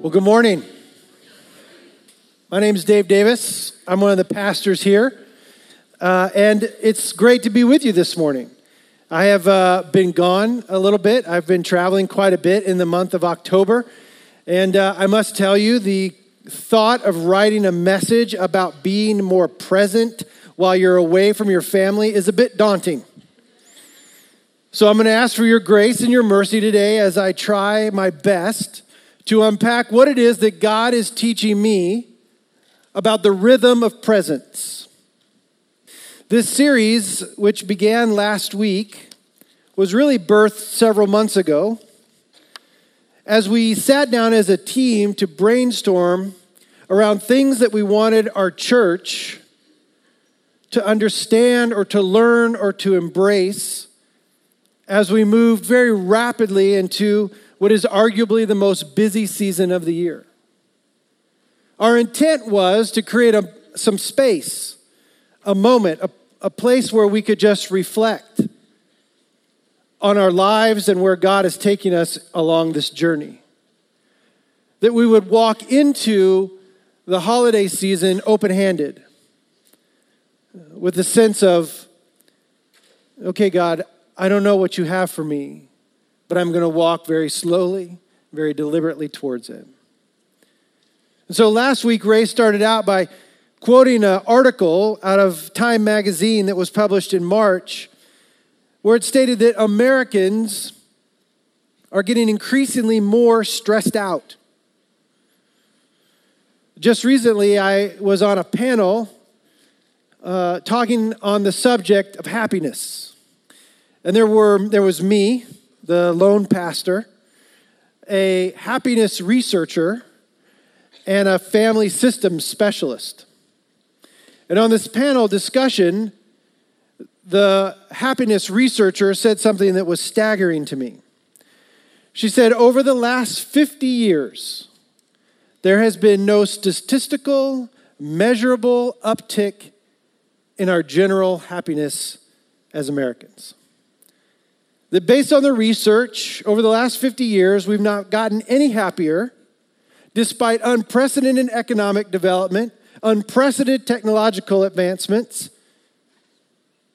Well, good morning. My name is Dave Davis. I'm one of the pastors here. Uh, and it's great to be with you this morning. I have uh, been gone a little bit. I've been traveling quite a bit in the month of October. And uh, I must tell you, the thought of writing a message about being more present while you're away from your family is a bit daunting. So I'm going to ask for your grace and your mercy today as I try my best to unpack what it is that God is teaching me about the rhythm of presence. This series, which began last week, was really birthed several months ago as we sat down as a team to brainstorm around things that we wanted our church to understand or to learn or to embrace as we moved very rapidly into what is arguably the most busy season of the year. Our intent was to create a, some space, a moment, a, a place where we could just reflect on our lives and where God is taking us along this journey. That we would walk into the holiday season open handed with the sense of, okay, God, I don't know what you have for me but I'm going to walk very slowly, very deliberately towards it. And so last week, Ray started out by quoting an article out of Time magazine that was published in March, where it stated that Americans are getting increasingly more stressed out. Just recently, I was on a panel uh, talking on the subject of happiness. And there, were, there was me, the lone pastor, a happiness researcher, and a family systems specialist. And on this panel discussion, the happiness researcher said something that was staggering to me. She said, Over the last 50 years, there has been no statistical, measurable uptick in our general happiness as Americans that based on the research over the last 50 years, we've not gotten any happier despite unprecedented economic development, unprecedented technological advancements.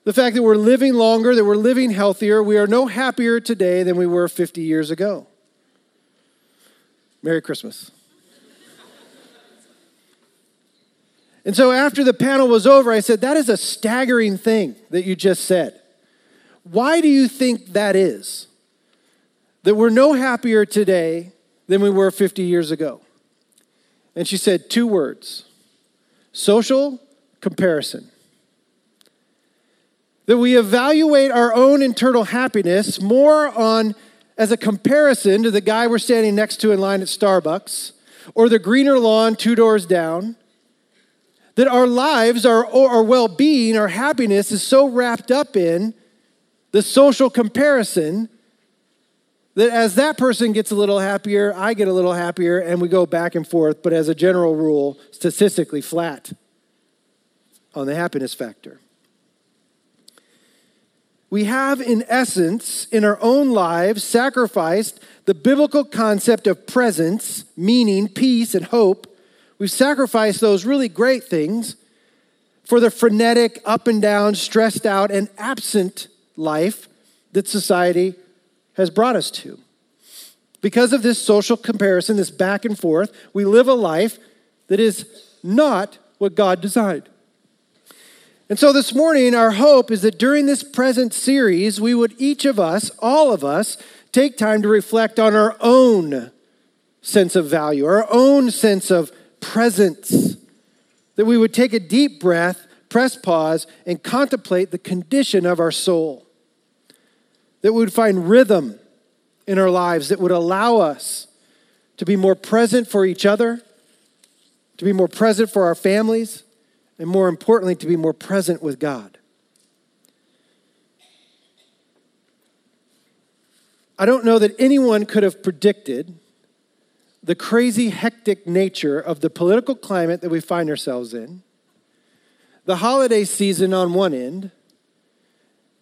The fact that we're living longer, that we're living healthier, we are no happier today than we were 50 years ago. Merry Christmas. and so after the panel was over, I said, That is a staggering thing that you just said. Why do you think that is? That we're no happier today than we were 50 years ago. And she said two words social comparison. That we evaluate our own internal happiness more on as a comparison to the guy we're standing next to in line at Starbucks or the greener lawn two doors down. That our lives, our, our well being, our happiness is so wrapped up in the social comparison that as that person gets a little happier, I get a little happier, and we go back and forth, but as a general rule, statistically flat on the happiness factor. We have, in essence, in our own lives, sacrificed the biblical concept of presence, meaning peace and hope. We've sacrificed those really great things for the frenetic, up and down, stressed out, and absent life that society has brought us to. Because of this social comparison, this back and forth, we live a life that is not what God designed. And so this morning, our hope is that during this present series, we would each of us, all of us, take time to reflect on our own sense of value, our own sense of presence. That we would take a deep breath, press pause, and contemplate the condition of our soul that we would find rhythm in our lives that would allow us to be more present for each other, to be more present for our families, and more importantly, to be more present with God. I don't know that anyone could have predicted the crazy, hectic nature of the political climate that we find ourselves in, the holiday season on one end,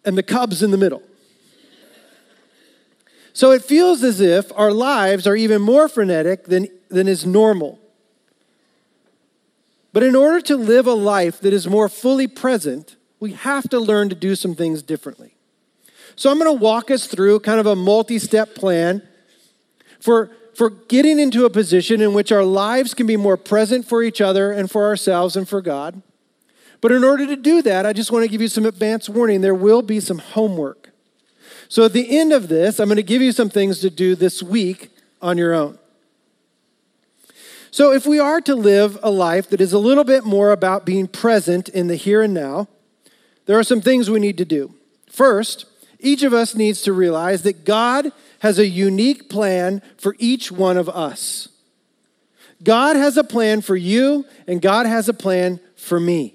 and the Cubs in the middle. So it feels as if our lives are even more frenetic than, than is normal. But in order to live a life that is more fully present, we have to learn to do some things differently. So I'm going to walk us through kind of a multi step plan for, for getting into a position in which our lives can be more present for each other and for ourselves and for God. But in order to do that, I just want to give you some advance warning. There will be some homework. So at the end of this, I'm going to give you some things to do this week on your own. So, if we are to live a life that is a little bit more about being present in the here and now, there are some things we need to do. First, each of us needs to realize that God has a unique plan for each one of us. God has a plan for you, and God has a plan for me.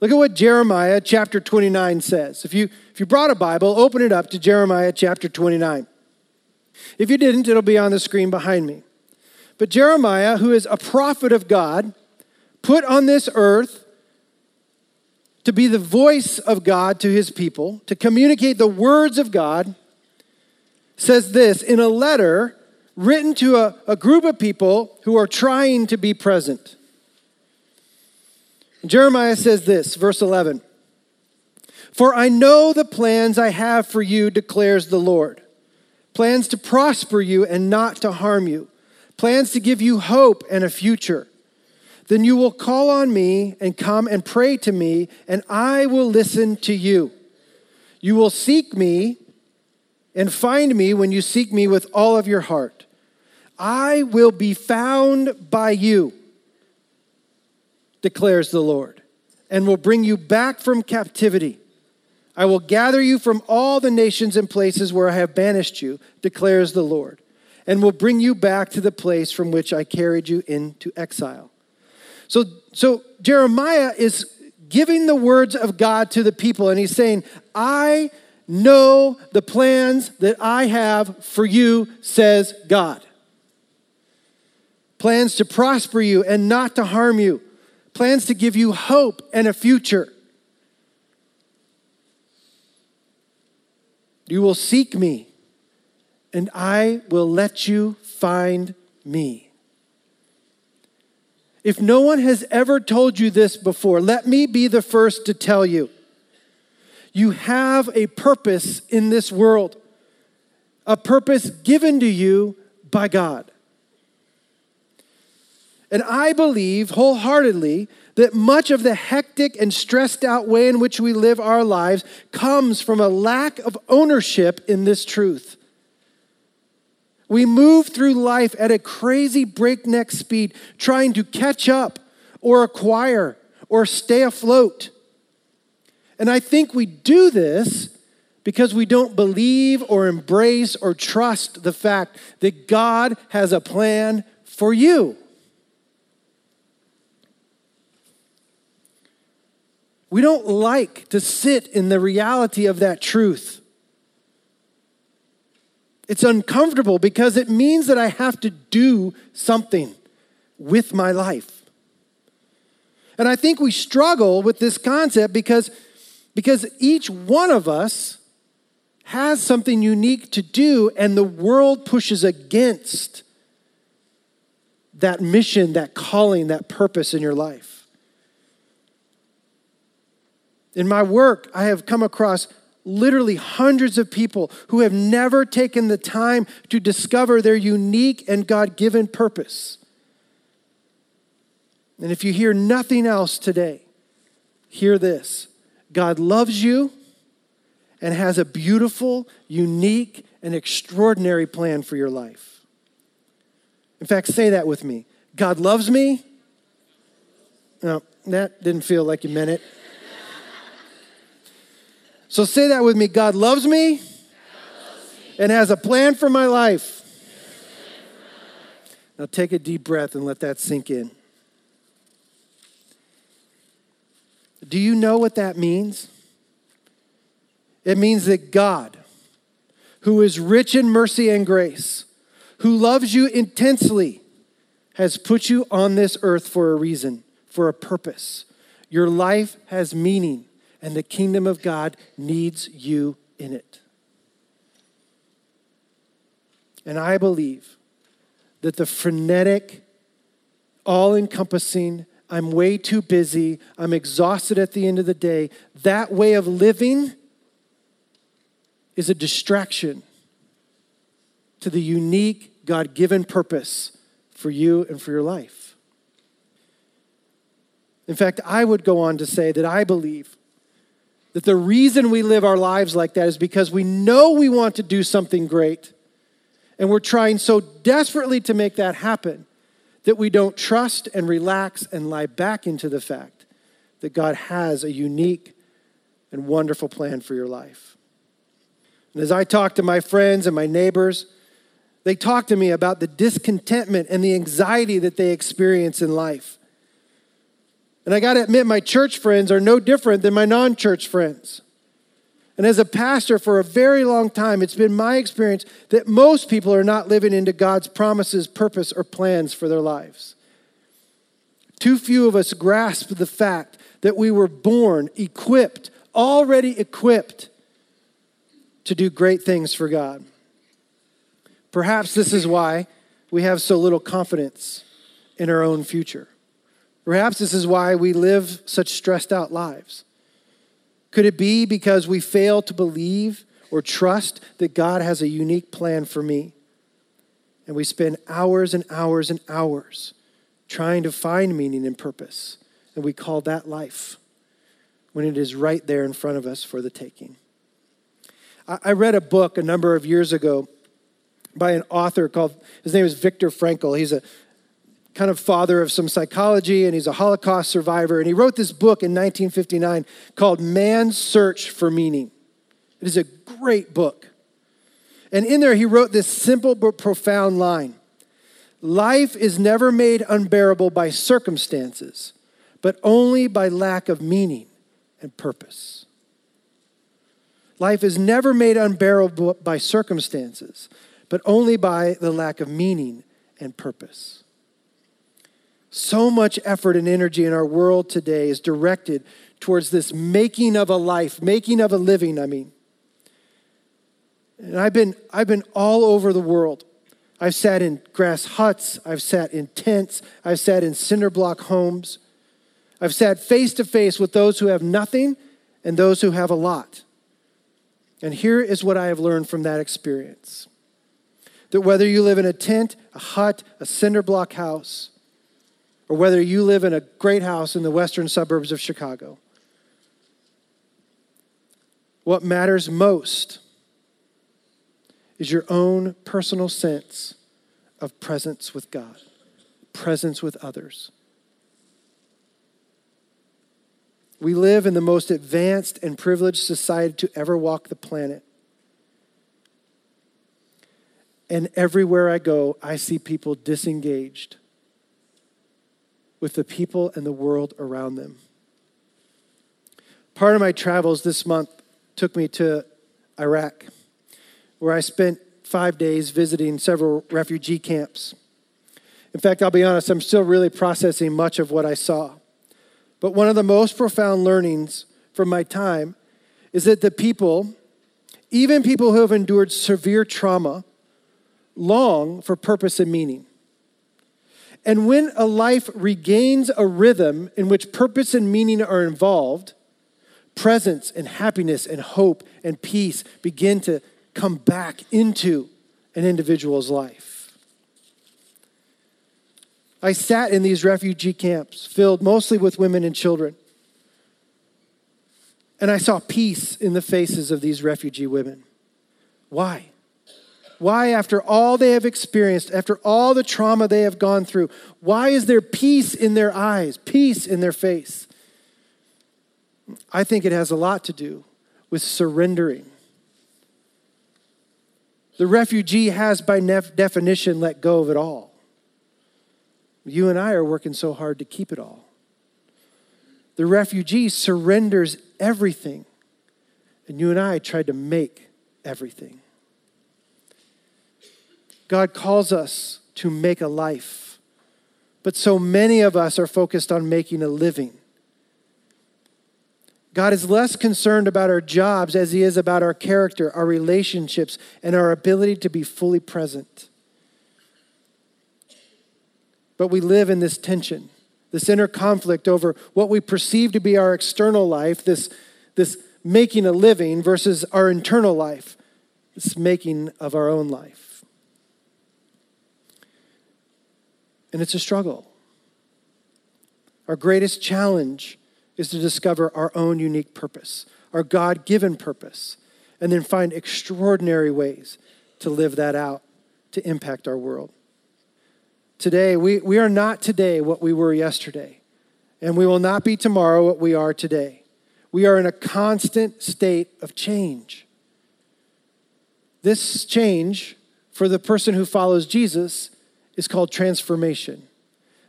Look at what Jeremiah chapter 29 says. If you, if you brought a Bible, open it up to Jeremiah chapter 29. If you didn't, it'll be on the screen behind me. But Jeremiah, who is a prophet of God, put on this earth to be the voice of God to his people, to communicate the words of God, says this in a letter written to a, a group of people who are trying to be present. Jeremiah says this, verse 11 For I know the plans I have for you, declares the Lord plans to prosper you and not to harm you plans to give you hope and a future. Then you will call on me and come and pray to me, and I will listen to you. You will seek me and find me when you seek me with all of your heart. I will be found by you, declares the Lord, and will bring you back from captivity. I will gather you from all the nations and places where I have banished you, declares the Lord and will bring you back to the place from which I carried you into exile. So, so Jeremiah is giving the words of God to the people, and he's saying, I know the plans that I have for you, says God. Plans to prosper you and not to harm you, plans to give you hope and a future. You will seek me and I will let you find me. If no one has ever told you this before, let me be the first to tell you. You have a purpose in this world, a purpose given to you by God. And I believe wholeheartedly that much of the hectic and stressed out way in which we live our lives comes from a lack of ownership in this truth. We move through life at a crazy breakneck speed, trying to catch up or acquire or stay afloat. And I think we do this because we don't believe or embrace or trust the fact that God has a plan for you. We don't like to sit in the reality of that truth. It's uncomfortable because it means that I have to do something with my life. And I think we struggle with this concept because, because each one of us has something unique to do, and the world pushes against that mission, that calling, that purpose in your life. In my work, I have come across literally hundreds of people who have never taken the time to discover their unique and God given purpose. And if you hear nothing else today, hear this God loves you and has a beautiful, unique, and extraordinary plan for your life. In fact, say that with me God loves me. No, that didn't feel like you meant it. So say that with me God loves me, and has a plan for my life. Now take a deep breath and let that sink in. Do you know what that means? It means that God, who is rich in mercy and grace, who loves you intensely, has put you on this earth for a reason, for a purpose. Your life has meaning and the kingdom of God needs you in it. And I believe that the frenetic, all encompassing, I'm way too busy, I'm exhausted at the end of the day, that way of living is a distraction to the unique God given purpose for you and for your life. In fact, I would go on to say that I believe that the reason we live our lives like that is because we know we want to do something great, and we're trying so desperately to make that happen that we don't trust and relax and lie back into the fact that God has a unique and wonderful plan for your life. And as I talk to my friends and my neighbors, they talk to me about the discontentment and the anxiety that they experience in life. And I got to admit, my church friends are no different than my non church friends. And as a pastor for a very long time, it's been my experience that most people are not living into God's promises, purpose, or plans for their lives. Too few of us grasp the fact that we were born equipped, already equipped to do great things for God. Perhaps this is why we have so little confidence in our own future. Perhaps this is why we live such stressed out lives. Could it be because we fail to believe or trust that God has a unique plan for me? And we spend hours and hours and hours trying to find meaning and purpose. And we call that life when it is right there in front of us for the taking. I read a book a number of years ago by an author called, his name is Viktor Frankl. He's a kind of father of some psychology and he's a Holocaust survivor. And he wrote this book in 1959 called Man's Search for Meaning. It is a great book. And in there, he wrote this simple but profound line Life is never made unbearable by circumstances, but only by lack of meaning and purpose. Life is never made unbearable by circumstances, but only by the lack of meaning and purpose. So much effort and energy in our world today is directed towards this making of a life, making of a living, I mean. And I've been, I've been all over the world. I've sat in grass huts, I've sat in tents, I've sat in cinder block homes. I've sat face to face with those who have nothing and those who have a lot. And here is what I have learned from that experience that whether you live in a tent, a hut, a cinder block house, or whether you live in a great house in the western suburbs of Chicago, what matters most is your own personal sense of presence with God, presence with others. We live in the most advanced and privileged society to ever walk the planet. And everywhere I go, I see people disengaged with the people and the world around them. Part of my travels this month took me to Iraq, where I spent five days visiting several refugee camps. In fact, I'll be honest, I'm still really processing much of what I saw. But one of the most profound learnings from my time is that the people, even people who have endured severe trauma, long for purpose and meaning. And when a life regains a rhythm in which purpose and meaning are involved, presence and happiness and hope and peace begin to come back into an individual's life. I sat in these refugee camps filled mostly with women and children. And I saw peace in the faces of these refugee women. Why? Why, after all they have experienced, after all the trauma they have gone through, why is there peace in their eyes, peace in their face? I think it has a lot to do with surrendering. The refugee has, by definition, let go of it all. You and I are working so hard to keep it all. The refugee surrenders everything, and you and I tried to make everything. God calls us to make a life, but so many of us are focused on making a living. God is less concerned about our jobs as he is about our character, our relationships, and our ability to be fully present. But we live in this tension, this inner conflict over what we perceive to be our external life, this, this making a living, versus our internal life, this making of our own life. And it's a struggle. Our greatest challenge is to discover our own unique purpose, our God given purpose, and then find extraordinary ways to live that out to impact our world. Today, we, we are not today what we were yesterday, and we will not be tomorrow what we are today. We are in a constant state of change. This change for the person who follows Jesus is called transformation.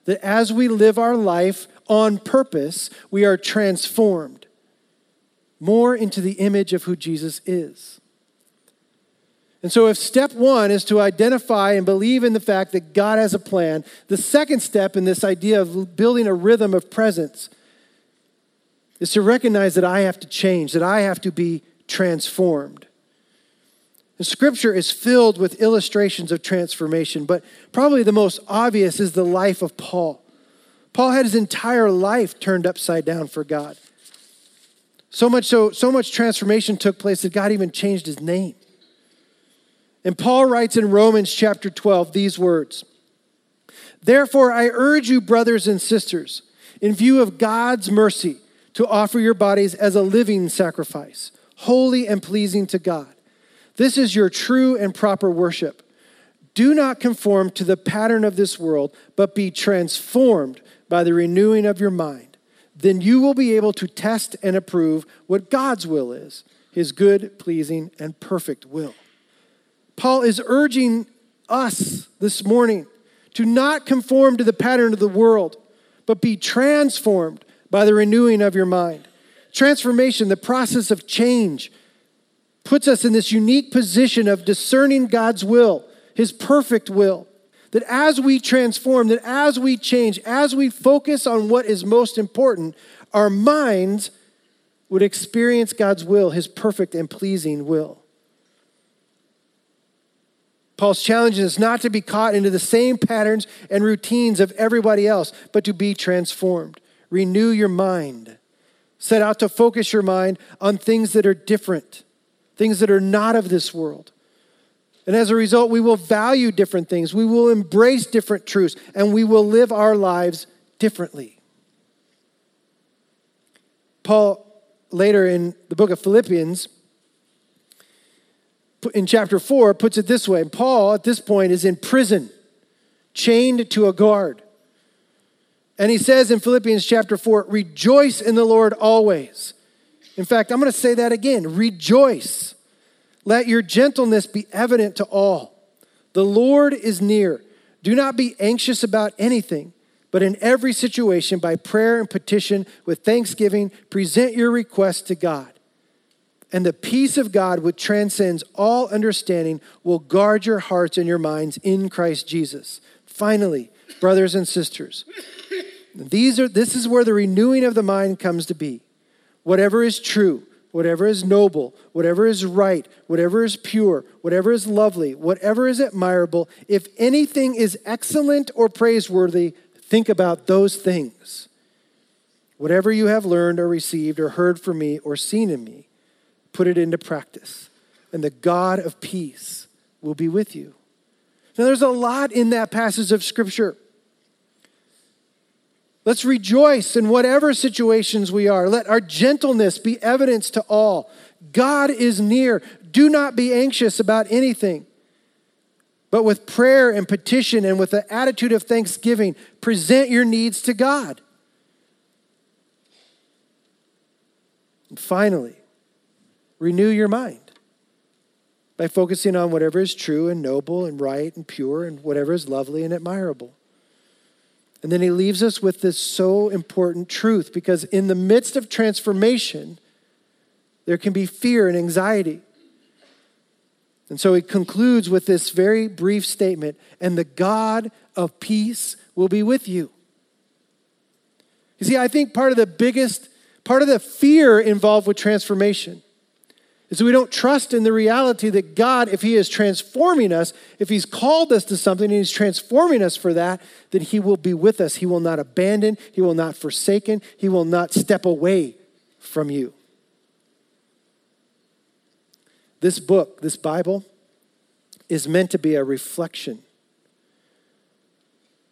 That as we live our life on purpose, we are transformed more into the image of who Jesus is. And so, if step one is to identify and believe in the fact that God has a plan, the second step in this idea of building a rhythm of presence is to recognize that I have to change, that I have to be transformed. The scripture is filled with illustrations of transformation, but probably the most obvious is the life of Paul. Paul had his entire life turned upside down for God. So much so, so much transformation took place that God even changed his name. And Paul writes in Romans chapter 12 these words Therefore, I urge you, brothers and sisters, in view of God's mercy, to offer your bodies as a living sacrifice, holy and pleasing to God. This is your true and proper worship. Do not conform to the pattern of this world, but be transformed by the renewing of your mind. Then you will be able to test and approve what God's will is, his good, pleasing, and perfect will. Paul is urging us this morning to not conform to the pattern of the world, but be transformed by the renewing of your mind. Transformation, the process of change, puts us in this unique position of discerning God's will, his perfect will. That as we transform, that as we change, as we focus on what is most important, our minds would experience God's will, his perfect and pleasing will. Paul's challenge is not to be caught into the same patterns and routines of everybody else, but to be transformed. Renew your mind. Set out to focus your mind on things that are different, things that are not of this world. And as a result, we will value different things, we will embrace different truths, and we will live our lives differently. Paul, later in the book of Philippians, in chapter 4 puts it this way Paul, at this point, is in prison, chained to a guard. And he says in Philippians chapter 4, rejoice in the Lord always. In fact, I'm going to say that again rejoice. Let your gentleness be evident to all. The Lord is near. Do not be anxious about anything, but in every situation, by prayer and petition with thanksgiving, present your requests to God and the peace of God, which transcends all understanding, will guard your hearts and your minds in Christ Jesus. Finally, brothers and sisters, these are, this is where the renewing of the mind comes to be. Whatever is true, whatever is noble, whatever is right, whatever is pure, whatever is lovely, whatever is admirable, if anything is excellent or praiseworthy, think about those things. Whatever you have learned or received or heard from me or seen in me, put it into practice, and the God of peace will be with you. Now, there's a lot in that passage of Scripture. Let's rejoice in whatever situations we are. Let our gentleness be evidence to all. God is near. Do not be anxious about anything, but with prayer and petition and with the attitude of thanksgiving, present your needs to God. And finally, Renew your mind by focusing on whatever is true and noble and right and pure and whatever is lovely and admirable. And then he leaves us with this so important truth because in the midst of transformation, there can be fear and anxiety. And so he concludes with this very brief statement and the God of peace will be with you. You see, I think part of the biggest part of the fear involved with transformation is we don't trust in the reality that God, if He is transforming us, if He's called us to something and He's transforming us for that, then He will be with us. He will not abandon, He will not forsaken, He will not step away from you. This book, this Bible, is meant to be a reflection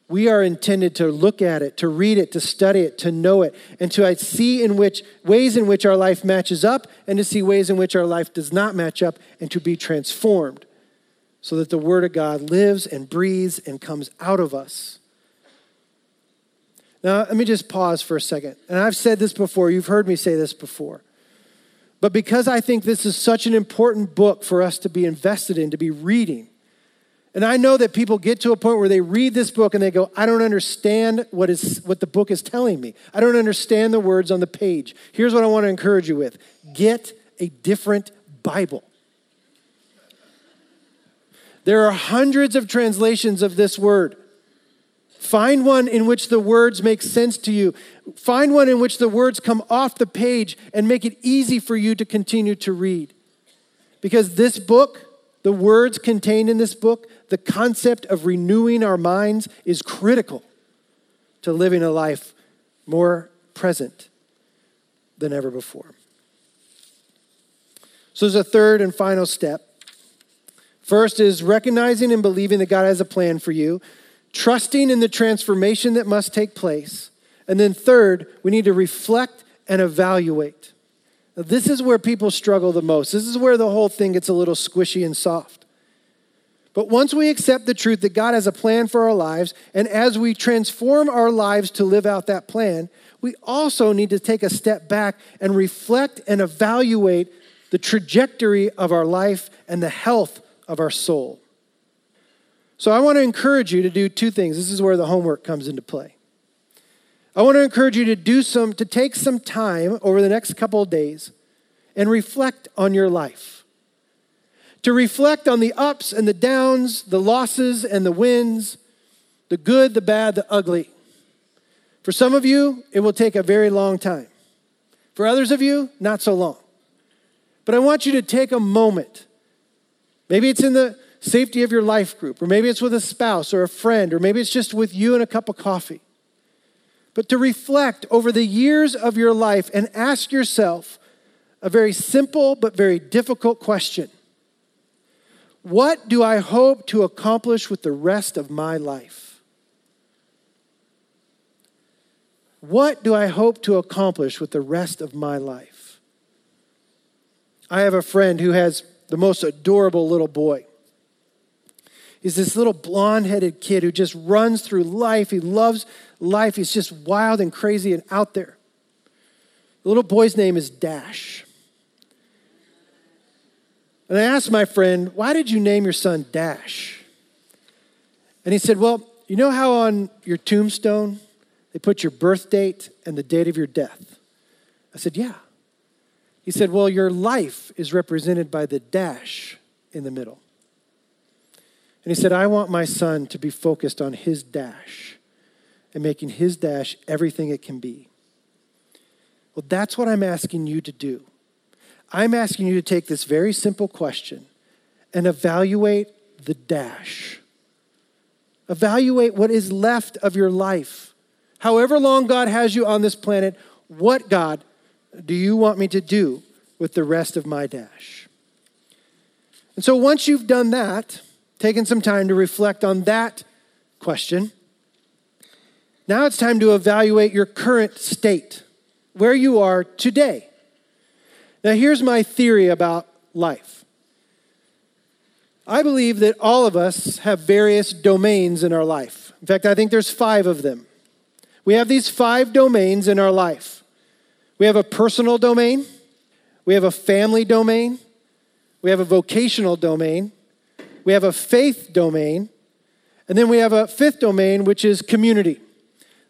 we are intended to look at it, to read it, to study it, to know it, and to uh, see in which ways in which our life matches up and to see ways in which our life does not match up and to be transformed so that the word of God lives and breathes and comes out of us. Now, let me just pause for a second. And I've said this before, you've heard me say this before. But because I think this is such an important book for us to be invested in, to be reading, and I know that people get to a point where they read this book and they go, I don't understand what, is, what the book is telling me. I don't understand the words on the page. Here's what I want to encourage you with get a different Bible. There are hundreds of translations of this word. Find one in which the words make sense to you. Find one in which the words come off the page and make it easy for you to continue to read. Because this book, the words contained in this book, the concept of renewing our minds is critical to living a life more present than ever before. So there's a third and final step. First is recognizing and believing that God has a plan for you, trusting in the transformation that must take place. And then, third, we need to reflect and evaluate. Now, this is where people struggle the most. This is where the whole thing gets a little squishy and soft. But once we accept the truth that God has a plan for our lives, and as we transform our lives to live out that plan, we also need to take a step back and reflect and evaluate the trajectory of our life and the health of our soul. So I want to encourage you to do two things. This is where the homework comes into play. I want to encourage you to do some to take some time over the next couple of days and reflect on your life to reflect on the ups and the downs, the losses and the wins, the good, the bad, the ugly. For some of you, it will take a very long time. For others of you, not so long. But I want you to take a moment. Maybe it's in the safety of your life group, or maybe it's with a spouse or a friend, or maybe it's just with you and a cup of coffee. But to reflect over the years of your life and ask yourself a very simple but very difficult question what do I hope to accomplish with the rest of my life? What do I hope to accomplish with the rest of my life? I have a friend who has the most adorable little boy. He's this little blonde headed kid who just runs through life. He loves life. He's just wild and crazy and out there. The little boy's name is Dash. And I asked my friend, why did you name your son Dash? And he said, well, you know how on your tombstone they put your birth date and the date of your death? I said, yeah. He said, well, your life is represented by the dash in the middle. And he said, I want my son to be focused on his dash and making his dash everything it can be. Well, that's what I'm asking you to do. I'm asking you to take this very simple question and evaluate the dash. Evaluate what is left of your life. However long God has you on this planet, what, God, do you want me to do with the rest of my dash? And so once you've done that, taken some time to reflect on that question, now it's time to evaluate your current state, where you are today. Now, here's my theory about life I believe that all of us have various domains in our life. In fact, I think there's five of them. We have these five domains in our life we have a personal domain, we have a family domain, we have a vocational domain, we have a faith domain, and then we have a fifth domain, which is community.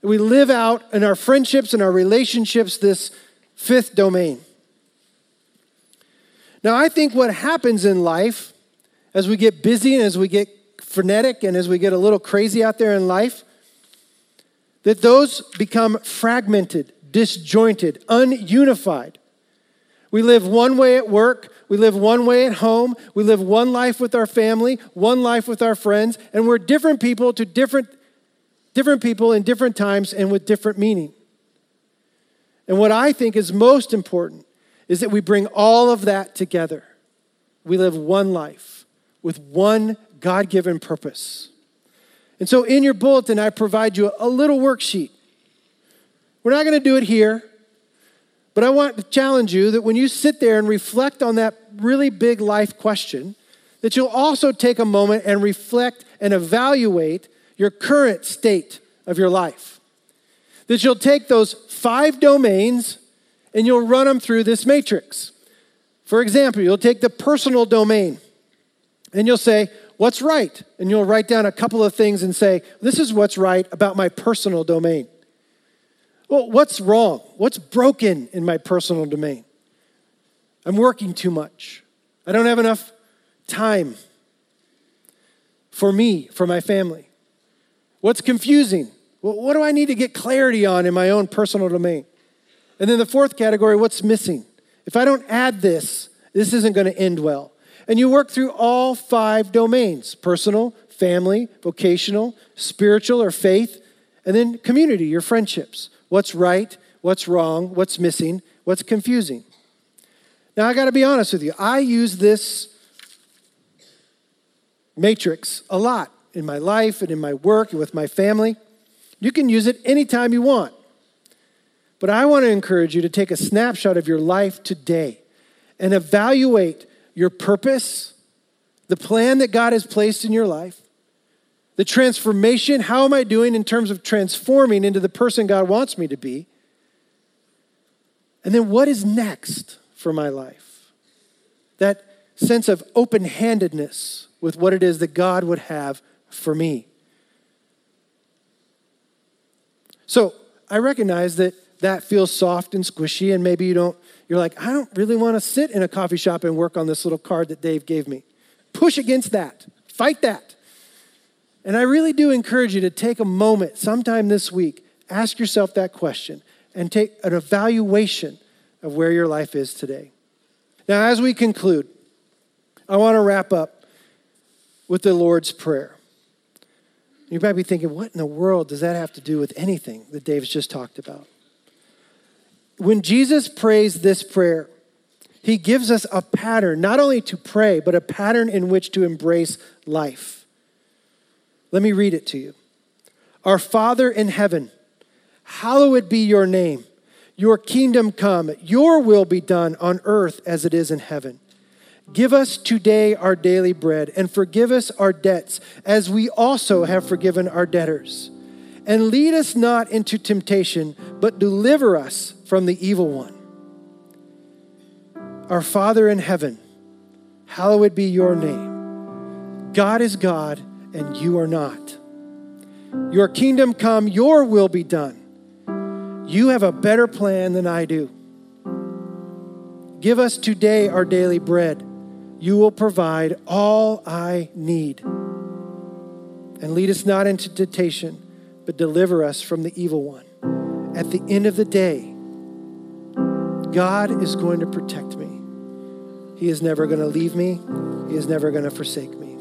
We live out in our friendships and our relationships this fifth domain. Now, I think what happens in life as we get busy and as we get frenetic and as we get a little crazy out there in life, that those become fragmented, disjointed, ununified. We live one way at work, we live one way at home, we live one life with our family, one life with our friends, and we're different people to different, different people in different times and with different meaning. And what I think is most important is that we bring all of that together. We live one life with one God given purpose. And so in your bulletin, I provide you a little worksheet. We're not going to do it here, but I want to challenge you that when you sit there and reflect on that really big life question, that you'll also take a moment and reflect and evaluate your current state of your life. That you'll take those five domains and you'll run them through this matrix. For example, you'll take the personal domain and you'll say, What's right? And you'll write down a couple of things and say, This is what's right about my personal domain. Well, what's wrong? What's broken in my personal domain? I'm working too much. I don't have enough time for me, for my family. What's confusing? Well, what do I need to get clarity on in my own personal domain? And then the fourth category, what's missing? If I don't add this, this isn't going to end well. And you work through all five domains personal, family, vocational, spiritual or faith, and then community, your friendships. What's right, what's wrong, what's missing, what's confusing. Now, I got to be honest with you. I use this matrix a lot in my life and in my work and with my family. You can use it anytime you want. But I want to encourage you to take a snapshot of your life today and evaluate your purpose, the plan that God has placed in your life, the transformation. How am I doing in terms of transforming into the person God wants me to be? And then what is next for my life? That sense of open handedness with what it is that God would have for me. So I recognize that that feels soft and squishy, and maybe you don't you're like, I don't really want to sit in a coffee shop and work on this little card that Dave gave me. Push against that, fight that. And I really do encourage you to take a moment sometime this week, ask yourself that question, and take an evaluation of where your life is today. Now, as we conclude, I want to wrap up with the Lord's Prayer. You might be thinking, what in the world does that have to do with anything that Dave's just talked about? When Jesus prays this prayer, he gives us a pattern, not only to pray, but a pattern in which to embrace life. Let me read it to you. Our Father in heaven, hallowed be your name. Your kingdom come, your will be done on earth as it is in heaven. Give us today our daily bread, and forgive us our debts, as we also have forgiven our debtors. And lead us not into temptation, but deliver us from the evil one. Our Father in heaven, hallowed be your name. God is God, and you are not. Your kingdom come, your will be done. You have a better plan than I do. Give us today our daily bread. You will provide all I need. And lead us not into temptation, but deliver us from the evil one. At the end of the day, God is going to protect me. He is never going to leave me, He is never going to forsake me.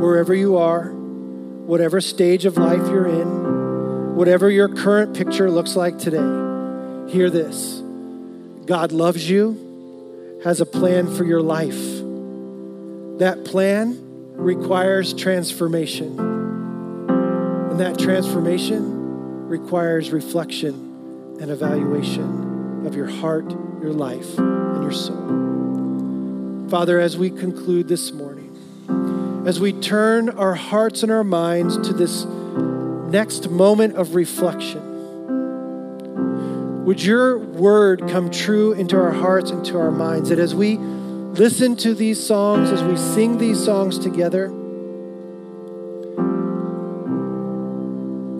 Wherever you are, whatever stage of life you're in, whatever your current picture looks like today, hear this God loves you, has a plan for your life. That plan requires transformation. And that transformation requires reflection an evaluation of your heart, your life, and your soul. Father, as we conclude this morning, as we turn our hearts and our minds to this next moment of reflection, would your word come true into our hearts and to our minds that as we listen to these songs, as we sing these songs together,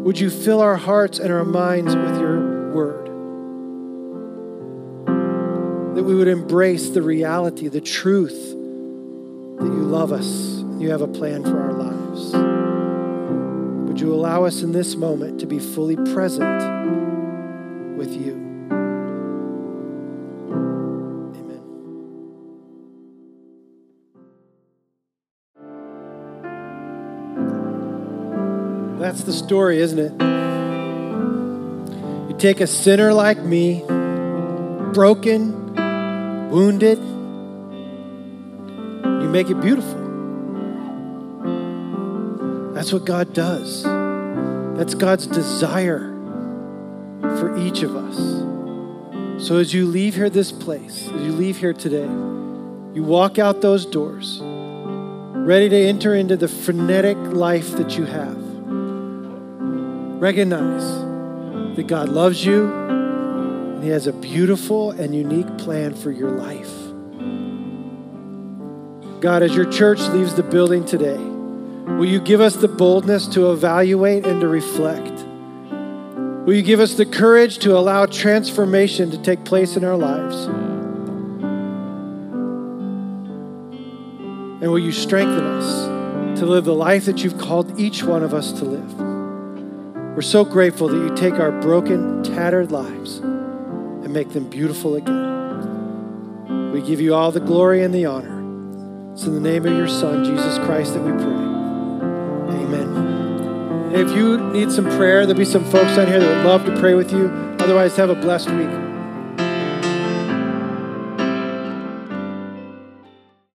would you fill our hearts and our minds with your word. That we would embrace the reality, the truth that you love us and you have a plan for our lives. Would you allow us in this moment to be fully present with you. Amen. That's the story, isn't it? Take a sinner like me, broken, wounded, you make it beautiful. That's what God does. That's God's desire for each of us. So as you leave here this place, as you leave here today, you walk out those doors, ready to enter into the frenetic life that you have. Recognize that God loves you and He has a beautiful and unique plan for your life. God, as your church leaves the building today, will you give us the boldness to evaluate and to reflect? Will you give us the courage to allow transformation to take place in our lives? And will you strengthen us to live the life that you've called each one of us to live? We're so grateful that you take our broken, tattered lives and make them beautiful again. We give you all the glory and the honor. It's in the name of your Son, Jesus Christ, that we pray. Amen. If you need some prayer, there'll be some folks down here that would love to pray with you. Otherwise, have a blessed week.